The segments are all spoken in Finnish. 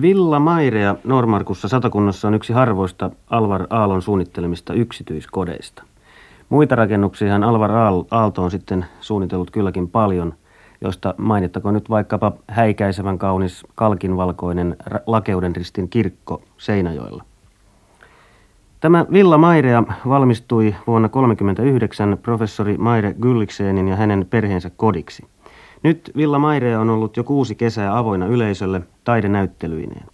Villa Mairea Normarkussa satakunnassa on yksi harvoista Alvar Aallon suunnittelemista yksityiskodeista. Muita rakennuksia Alvar Aalto on sitten suunnitellut kylläkin paljon, joista mainittakoon nyt vaikkapa häikäisevän kaunis kalkinvalkoinen Lakeuden ristin kirkko Seinäjoella. Tämä Villa Mairea valmistui vuonna 1939 professori Maire Gylliksenin ja hänen perheensä kodiksi. Nyt Villa Mairea on ollut jo kuusi kesää avoinna yleisölle taidenäyttelyineen.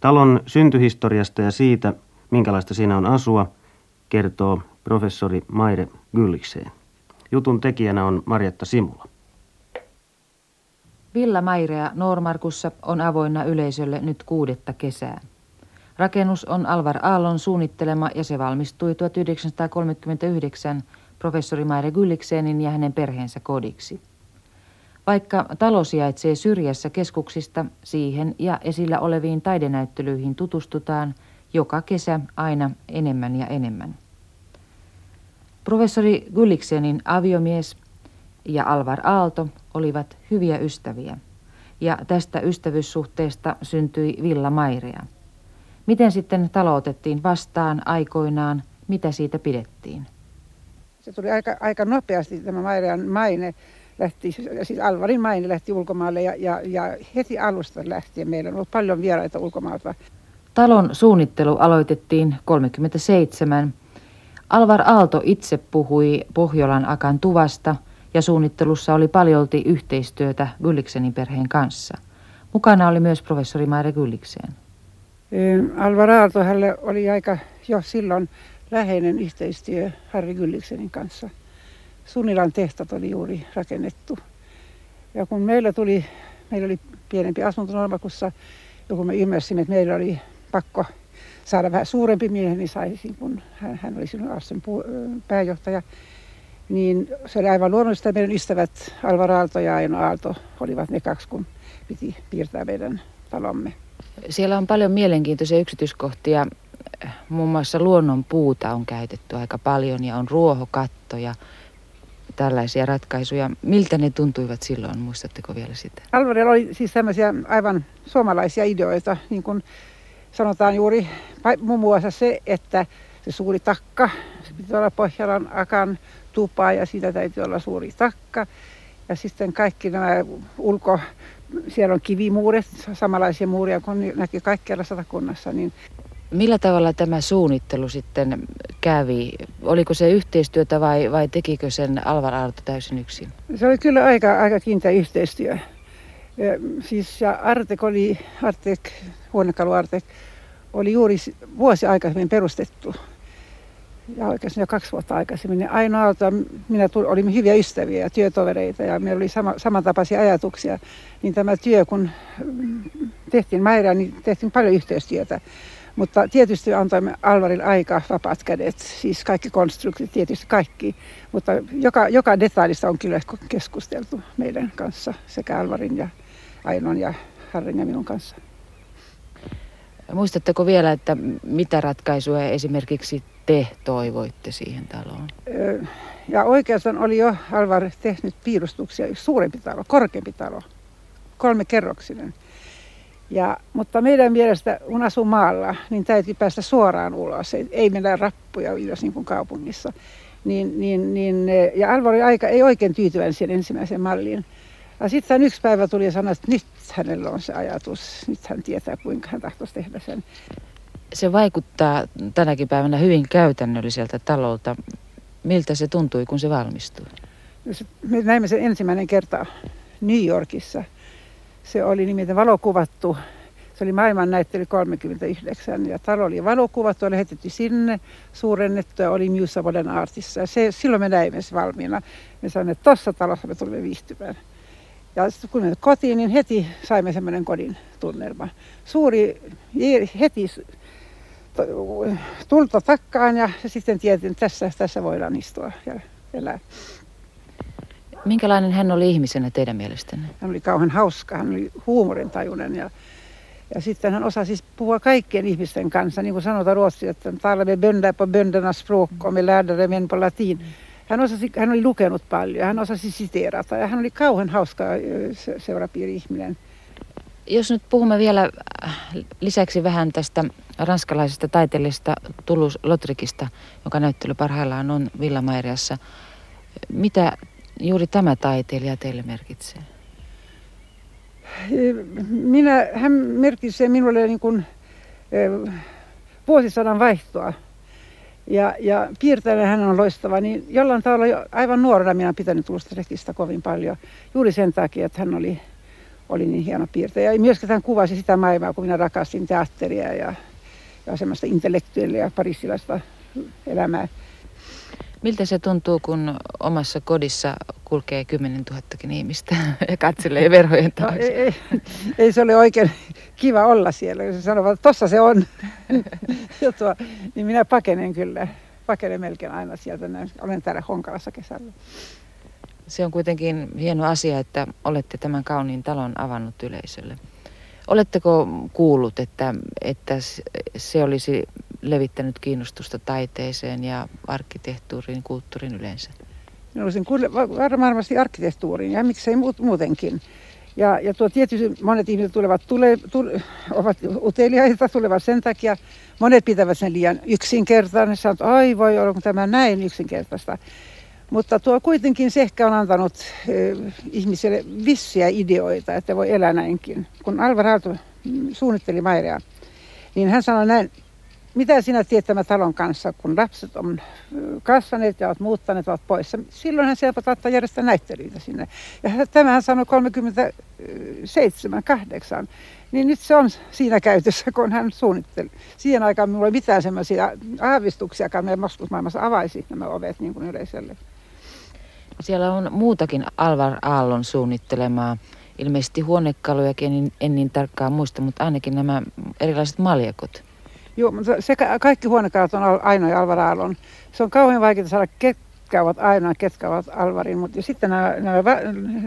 Talon syntyhistoriasta ja siitä, minkälaista siinä on asua, kertoo professori Maire Gyllikseen. Jutun tekijänä on Marjatta Simula. Villa Mairea Noormarkussa on avoinna yleisölle nyt kuudetta kesää. Rakennus on Alvar Aallon suunnittelema ja se valmistui 1939 professori Maire Gylliksenin ja hänen perheensä kodiksi. Vaikka talo sijaitsee syrjässä keskuksista, siihen ja esillä oleviin taidenäyttelyihin tutustutaan joka kesä aina enemmän ja enemmän. Professori Gulliksenin aviomies ja Alvar Aalto olivat hyviä ystäviä, ja tästä ystävyyssuhteesta syntyi Villa Mairea. Miten sitten talo otettiin vastaan aikoinaan, mitä siitä pidettiin? Se tuli aika, aika nopeasti tämä Mairean maine lähti, siis Alvarin maine lähti ulkomaalle ja, ja, ja heti alusta lähtien meillä on ollut paljon vieraita ulkomaalta. Talon suunnittelu aloitettiin 37. Alvar Aalto itse puhui Pohjolan Akan tuvasta ja suunnittelussa oli paljolti yhteistyötä Gylliksenin perheen kanssa. Mukana oli myös professori Maire Gyllikseen. Alvar Aalto hänelle oli aika jo silloin läheinen yhteistyö Harri Gylliksenin kanssa – Sunnilan tehtat oli juuri rakennettu. Ja kun meillä tuli, meillä oli pienempi asunto Normakussa, ja kun me ymmärsimme, että meillä oli pakko saada vähän suurempi miehen, niin saisin, kun hän, hän oli silloin Arsen pääjohtaja, niin se oli aivan luonnollista, meidän ystävät Alvar Aalto ja Aino Aalto olivat ne kaksi, kun piti piirtää meidän talomme. Siellä on paljon mielenkiintoisia yksityiskohtia. Muun muassa luonnon puuta on käytetty aika paljon ja on ruohokattoja tällaisia ratkaisuja. Miltä ne tuntuivat silloin, muistatteko vielä sitä? Alvarilla oli siis tämmöisiä aivan suomalaisia ideoita, niin kuin sanotaan juuri muun muassa se, että se suuri takka, se piti olla Pohjalan akan tupa ja siitä täytyy olla suuri takka. Ja sitten kaikki nämä ulko, siellä on kivimuuret, samanlaisia muuria kuin näkyy kaikkialla satakunnassa, niin Millä tavalla tämä suunnittelu sitten kävi? Oliko se yhteistyötä vai, vai tekikö sen Alvar Aalto täysin yksin? Se oli kyllä aika, aika kiinteä yhteistyö. Ja, siis ja Artek oli, Artek, huonekalu Artek, oli juuri vuosi aikaisemmin perustettu. Ja oikeastaan jo kaksi vuotta aikaisemmin. Ja ainoa Aalto minä tuli, olimme hyviä ystäviä ja työtovereita ja meillä oli sama, samantapaisia ajatuksia. Niin tämä työ, kun tehtiin Mairaan, niin tehtiin paljon yhteistyötä. Mutta tietysti antoimme Alvarille aika vapaat kädet, siis kaikki konstruktit, tietysti kaikki. Mutta joka, joka detailista on kyllä keskusteltu meidän kanssa, sekä Alvarin ja Ainon ja Harrin ja minun kanssa. Muistatteko vielä, että mitä ratkaisuja esimerkiksi te toivoitte siihen taloon? Ja oikeastaan oli jo Alvar tehnyt piirustuksia, suurempi talo, korkeampi talo, kolme kerroksinen. Ja, mutta meidän mielestä, kun asuu maalla, niin täytyy päästä suoraan ulos. Ei, ei mennä rappuja ylös niin kuin kaupungissa. Niin, niin, niin, ja Alvo oli aika, ei oikein tyytyväinen siihen ensimmäiseen malliin. Ja sitten yksi päivä tuli ja sanoi, että nyt hänellä on se ajatus. Nyt hän tietää, kuinka hän tahtoisi tehdä sen. Se vaikuttaa tänäkin päivänä hyvin käytännölliseltä talolta. Miltä se tuntui, kun se valmistui? Me näimme sen ensimmäinen kerta New Yorkissa – se oli nimittäin valokuvattu. Se oli maailmannäyttely 39 ja talo oli valokuvattu, oli heitetty sinne, suurennettu ja oli of Modern Artissa. Ja se, silloin me näimme se valmiina. Me sanoimme, että tuossa talossa me tulemme viihtymään. Ja sitten kun me kotiin, niin heti saimme semmoinen kodin tunnelma. Suuri, heti tulta takkaan ja sitten tietin, että tässä, tässä voidaan istua ja elää. Minkälainen hän oli ihmisenä teidän mielestänne? Hän oli kauhean hauska, hän oli huumorintajuinen ja, ja sitten hän osasi siis puhua kaikkien ihmisten kanssa, niin kuin sanotaan ruotsiksi, että talar med bönder på böndernas språk och med lärare män på latin. Hän, osasi, hän oli lukenut paljon, hän osasi siteerata ja hän oli kauhean hauska seurapiiri-ihminen. Jos nyt puhumme vielä äh, lisäksi vähän tästä ranskalaisesta taiteilijasta Toulouse Lotrikista, joka näyttely parhaillaan on Villamairiassa. Mitä juuri tämä taiteilija teille merkitsee? Minä, hän merkitsee minulle niin kuin, vuosisadan vaihtoa. Ja, ja piirtäjänä hän on loistava, niin jollain tavalla jo aivan nuorena minä olen pitänyt tuosta rekistä kovin paljon. Juuri sen takia, että hän oli, oli niin hieno piirtäjä. Ja myöskin hän kuvasi sitä maailmaa, kun minä rakastin teatteria ja, ja semmoista intellektuellia ja parisilaista elämää. Miltä se tuntuu, kun omassa kodissa kulkee 10 000 ihmistä ja katselee verhojen taakse? No, ei, ei, ei se ole oikein kiva olla siellä, jos sanovat, että tossa se on. ja tuo, niin minä pakenen kyllä. Pakenen melkein aina sieltä. Olen täällä Honkalassa kesällä. Se on kuitenkin hieno asia, että olette tämän kauniin talon avannut yleisölle. Oletteko kuullut, että, että se olisi levittänyt kiinnostusta taiteeseen ja arkkitehtuuriin, kulttuurin yleensä? No olisin varmasti arkkitehtuuriin ja miksei muutenkin. Ja, ja tuo tietysti monet ihmiset tulevat, tule, tule, ovat uteliaita, tulevat sen takia. Monet pitävät sen liian yksinkertainen. Ne sanovat, ai voi olla tämä näin yksinkertaista. Mutta tuo kuitenkin se ehkä on antanut eh, ihmisille vissiä ideoita, että voi elää näinkin. Kun Alvar Aalto suunnitteli Mairea, niin hän sanoi näin, mitä sinä teet tämän talon kanssa, kun lapset on kasvaneet ja ovat muuttaneet, ovat poissa. Silloinhan se saattaa järjestää näyttelyitä sinne. Ja tämähän sanoi 37, 8. Niin nyt se on siinä käytössä, kun hän suunnitteli. Siihen aikaan minulla ei mitään sellaisia aavistuksiakaan, meidän maailmassa avaisi nämä ovet niin kuin yleisölle. Siellä on muutakin Alvar Aallon suunnittelemaa. Ilmeisesti huonekalujakin en niin tarkkaan muista, mutta ainakin nämä erilaiset maljakot. Joo, mutta se, kaikki huonekalut on Aino ja Alvar Aallon. Se on kauhean vaikeaa saada ketkä ovat Aino ketkä ovat Alvarin, mutta sitten nämä, nämä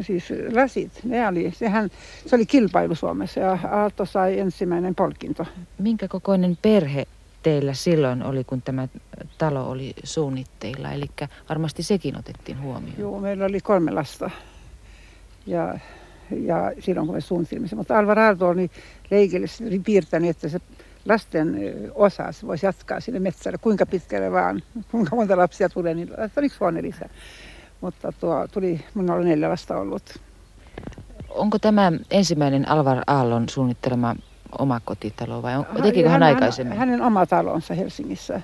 siis lasit, ne oli, sehän, se oli kilpailu Suomessa ja Aalto sai ensimmäinen polkinto. Minkä kokoinen perhe teillä silloin oli, kun tämä talo oli suunnitteilla? Eli varmasti sekin otettiin huomioon. Joo, meillä oli kolme lasta. Ja, ja silloin kun me suunnittelimme Mutta Alvar Aalto oli leikillisesti piirtänyt, että se lasten osas voisi jatkaa sinne metsälle kuinka pitkälle vaan, kuinka monta lapsia tulee, niin oliko huone lisää. Mutta tuo tuli, minulla oli neljä lasta ollut. Onko tämä ensimmäinen Alvar Aallon suunnittelema oma kotitalo vai on, tekikö hän, hän aikaisemmin? Hänen oma talonsa Helsingissä.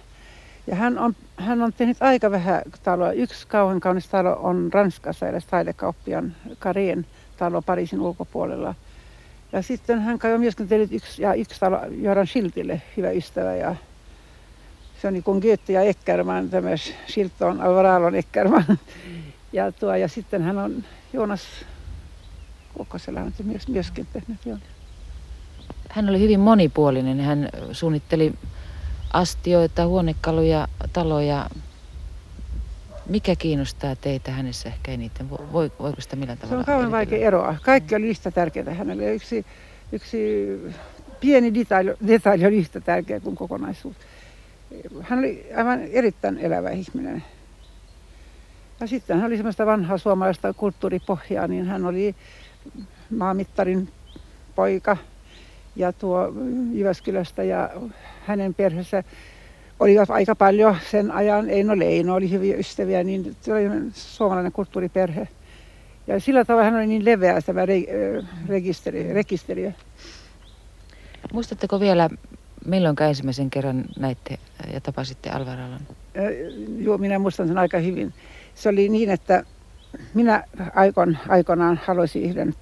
Ja hän on, hän on tehnyt aika vähän taloa. Yksi kauan kaunis talo on Ranskassa, edes taidekauppian Kareen talo Pariisin ulkopuolella. Ja sitten hän kai on myöskin yksi, ja yksi talo Göran Schiltille hyvä ystävä. Ja se on niin kuin Goethe ja Eckerman, tämä Schilt on Alvaralon Eckerman. Ja, tuo, ja sitten hän on Joonas Kokosella on myös, myöskin tehnyt. Joo. Hän oli hyvin monipuolinen. Hän suunnitteli astioita, huonekaluja, taloja, mikä kiinnostaa teitä hänessä ehkä eniten? Voi, voiko sitä millään tavalla Se on kauan vaikea eroa. Kaikki oli yhtä tärkeää hänelle. Yksi, yksi pieni detaili, detaili oli yhtä tärkeä kuin kokonaisuus. Hän oli aivan erittäin elävä ihminen. Ja sitten hän oli semmoista vanhaa suomalaista kulttuuripohjaa, niin hän oli maamittarin poika ja tuo Jyväskylästä ja hänen perheessä olivat aika paljon sen ajan. Eino Leino oli hyviä ystäviä, niin se oli suomalainen kulttuuriperhe. Ja sillä tavalla hän oli niin leveä tämä re, rekisteri, rekisteri. Muistatteko vielä, milloin ensimmäisen kerran näitte ja tapasitte Alvaralon? Äh, joo, minä muistan sen aika hyvin. Se oli niin, että minä aikon, aikanaan haluaisin yhden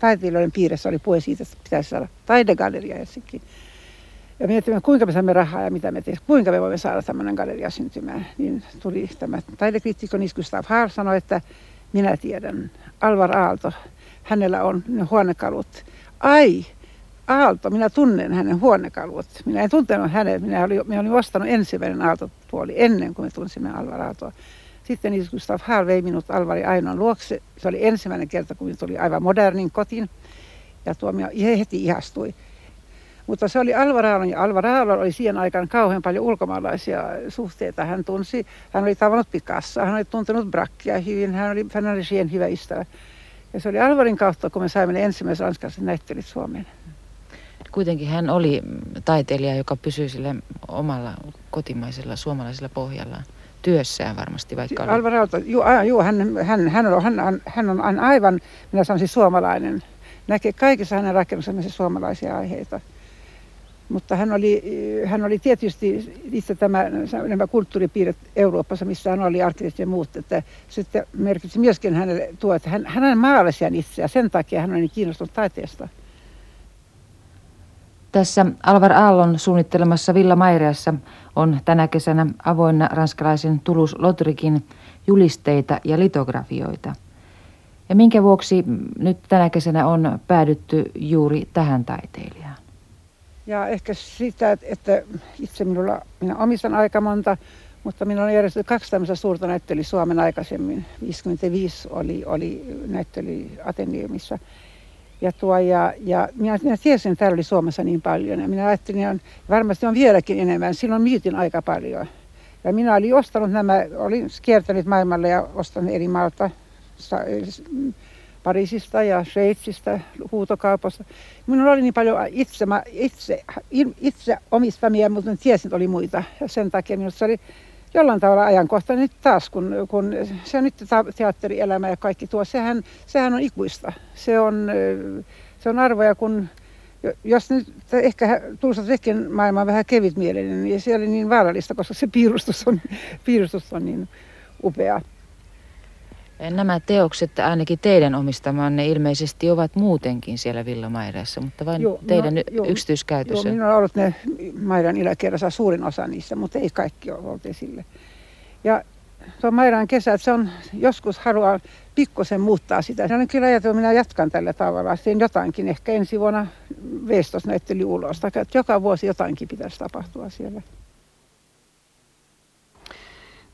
taiteilijoiden piirissä oli puhe siitä, että pitäisi saada taidegalleria Helsinkiin ja miettimään, kuinka me saamme rahaa ja mitä me teemme, kuinka me voimme saada tämmöinen galleria syntymään. Niin tuli tämä taidekriitikko Nis Gustav Haar sanoi, että minä tiedän, Alvar Aalto, hänellä on ne huonekalut. Ai, Aalto, minä tunnen hänen huonekalut. Minä en tuntenut hänet, minä olin, minä olin ostanut ensimmäinen Aalto-puoli ennen kuin me tunsimme Alvar Aaltoa. Sitten Nis Gustav Haar vei minut Alvari Ainon luokse. Se oli ensimmäinen kerta, kun tuli aivan modernin kotiin. Ja tuo minä heti ihastui. Mutta se oli Alvaraalon ja Alvaraalon oli siihen aikaan kauhean paljon ulkomaalaisia suhteita. Hän tunsi, hän oli tavannut Picasso, hän oli tuntenut Brackia hyvin, hän oli siihen hyvä ystävä. Ja se oli Alvarin kautta, kun me saimme ne ensimmäiset ranskalaiset näyttelyt Suomeen. Kuitenkin hän oli taiteilija, joka pysyi sille omalla kotimaisella suomalaisella pohjallaan työssään varmasti, vaikka oli... Alvar Aalto, juu, juu hän, hän, hän, on, hän, hän on aivan, minä sanoisin suomalainen. Näkee kaikissa hänen rakennuksessa suomalaisia aiheita. Mutta hän oli, hän oli tietysti itse tämä, nämä kulttuuripiirret Euroopassa, missä hän oli arkkitehti ja muut, että sitten merkitsi myöskin hänelle tuo, että hän, hän maalasi itse ja sen takia hän oli niin kiinnostunut taiteesta. Tässä Alvar Aallon suunnittelemassa Villa Maireassa on tänä kesänä avoinna ranskalaisen Tulus Lotrikin julisteita ja litografioita. Ja minkä vuoksi nyt tänä kesänä on päädytty juuri tähän taiteilijaan? Ja ehkä sitä, että itse minulla, minä omistan aika monta, mutta minulla on järjestetty kaksi tämmöistä suurta näyttelyä Suomen aikaisemmin. 55 oli, oli näyttely Ateneumissa. Ja, tuo, ja, ja minä, minä tiesin, että täällä oli Suomessa niin paljon. Ja minä ajattelin, että varmasti on vieläkin enemmän. Silloin myytin aika paljon. Ja minä olin ostanut nämä, olin kiertänyt maailmalle ja ostanut eri maalta Pariisista ja Sveitsistä, huutokaupasta. Minulla oli niin paljon itse, itse, itse omistamia, mutta tiesin, että oli muita. Ja sen takia minusta se oli jollain tavalla ajankohtainen nyt taas, kun, kun se on nyt teatterielämä ja kaikki tuo. Sehän, sehän on ikuista. Se on, se on arvoja, kun jos nyt ehkä Tulsa Tekin maailma vähän kevytmielinen, niin se oli niin vaarallista, koska se piirustus on, piirustus on niin upea. Nämä teokset, ainakin teidän omistamanne, ilmeisesti ovat muutenkin siellä Villa Maireassa, mutta vain joo, teidän no, joo, yksityiskäytössä. Joo, minulla on ollut ne Mairan yläkerrassa suurin osa niistä, mutta ei kaikki ole ollut esille. Ja tuo Mairan kesä, se on joskus haluaa pikkusen muuttaa sitä. Olen kyllä ajatellut, että minä jatkan tällä tavalla. Teen jotainkin, ehkä ensi vuonna Veestos näytteli ulos. Että joka vuosi jotainkin pitäisi tapahtua siellä.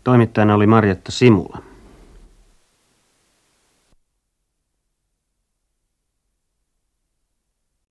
Toimittajana oli Marjatta Simula.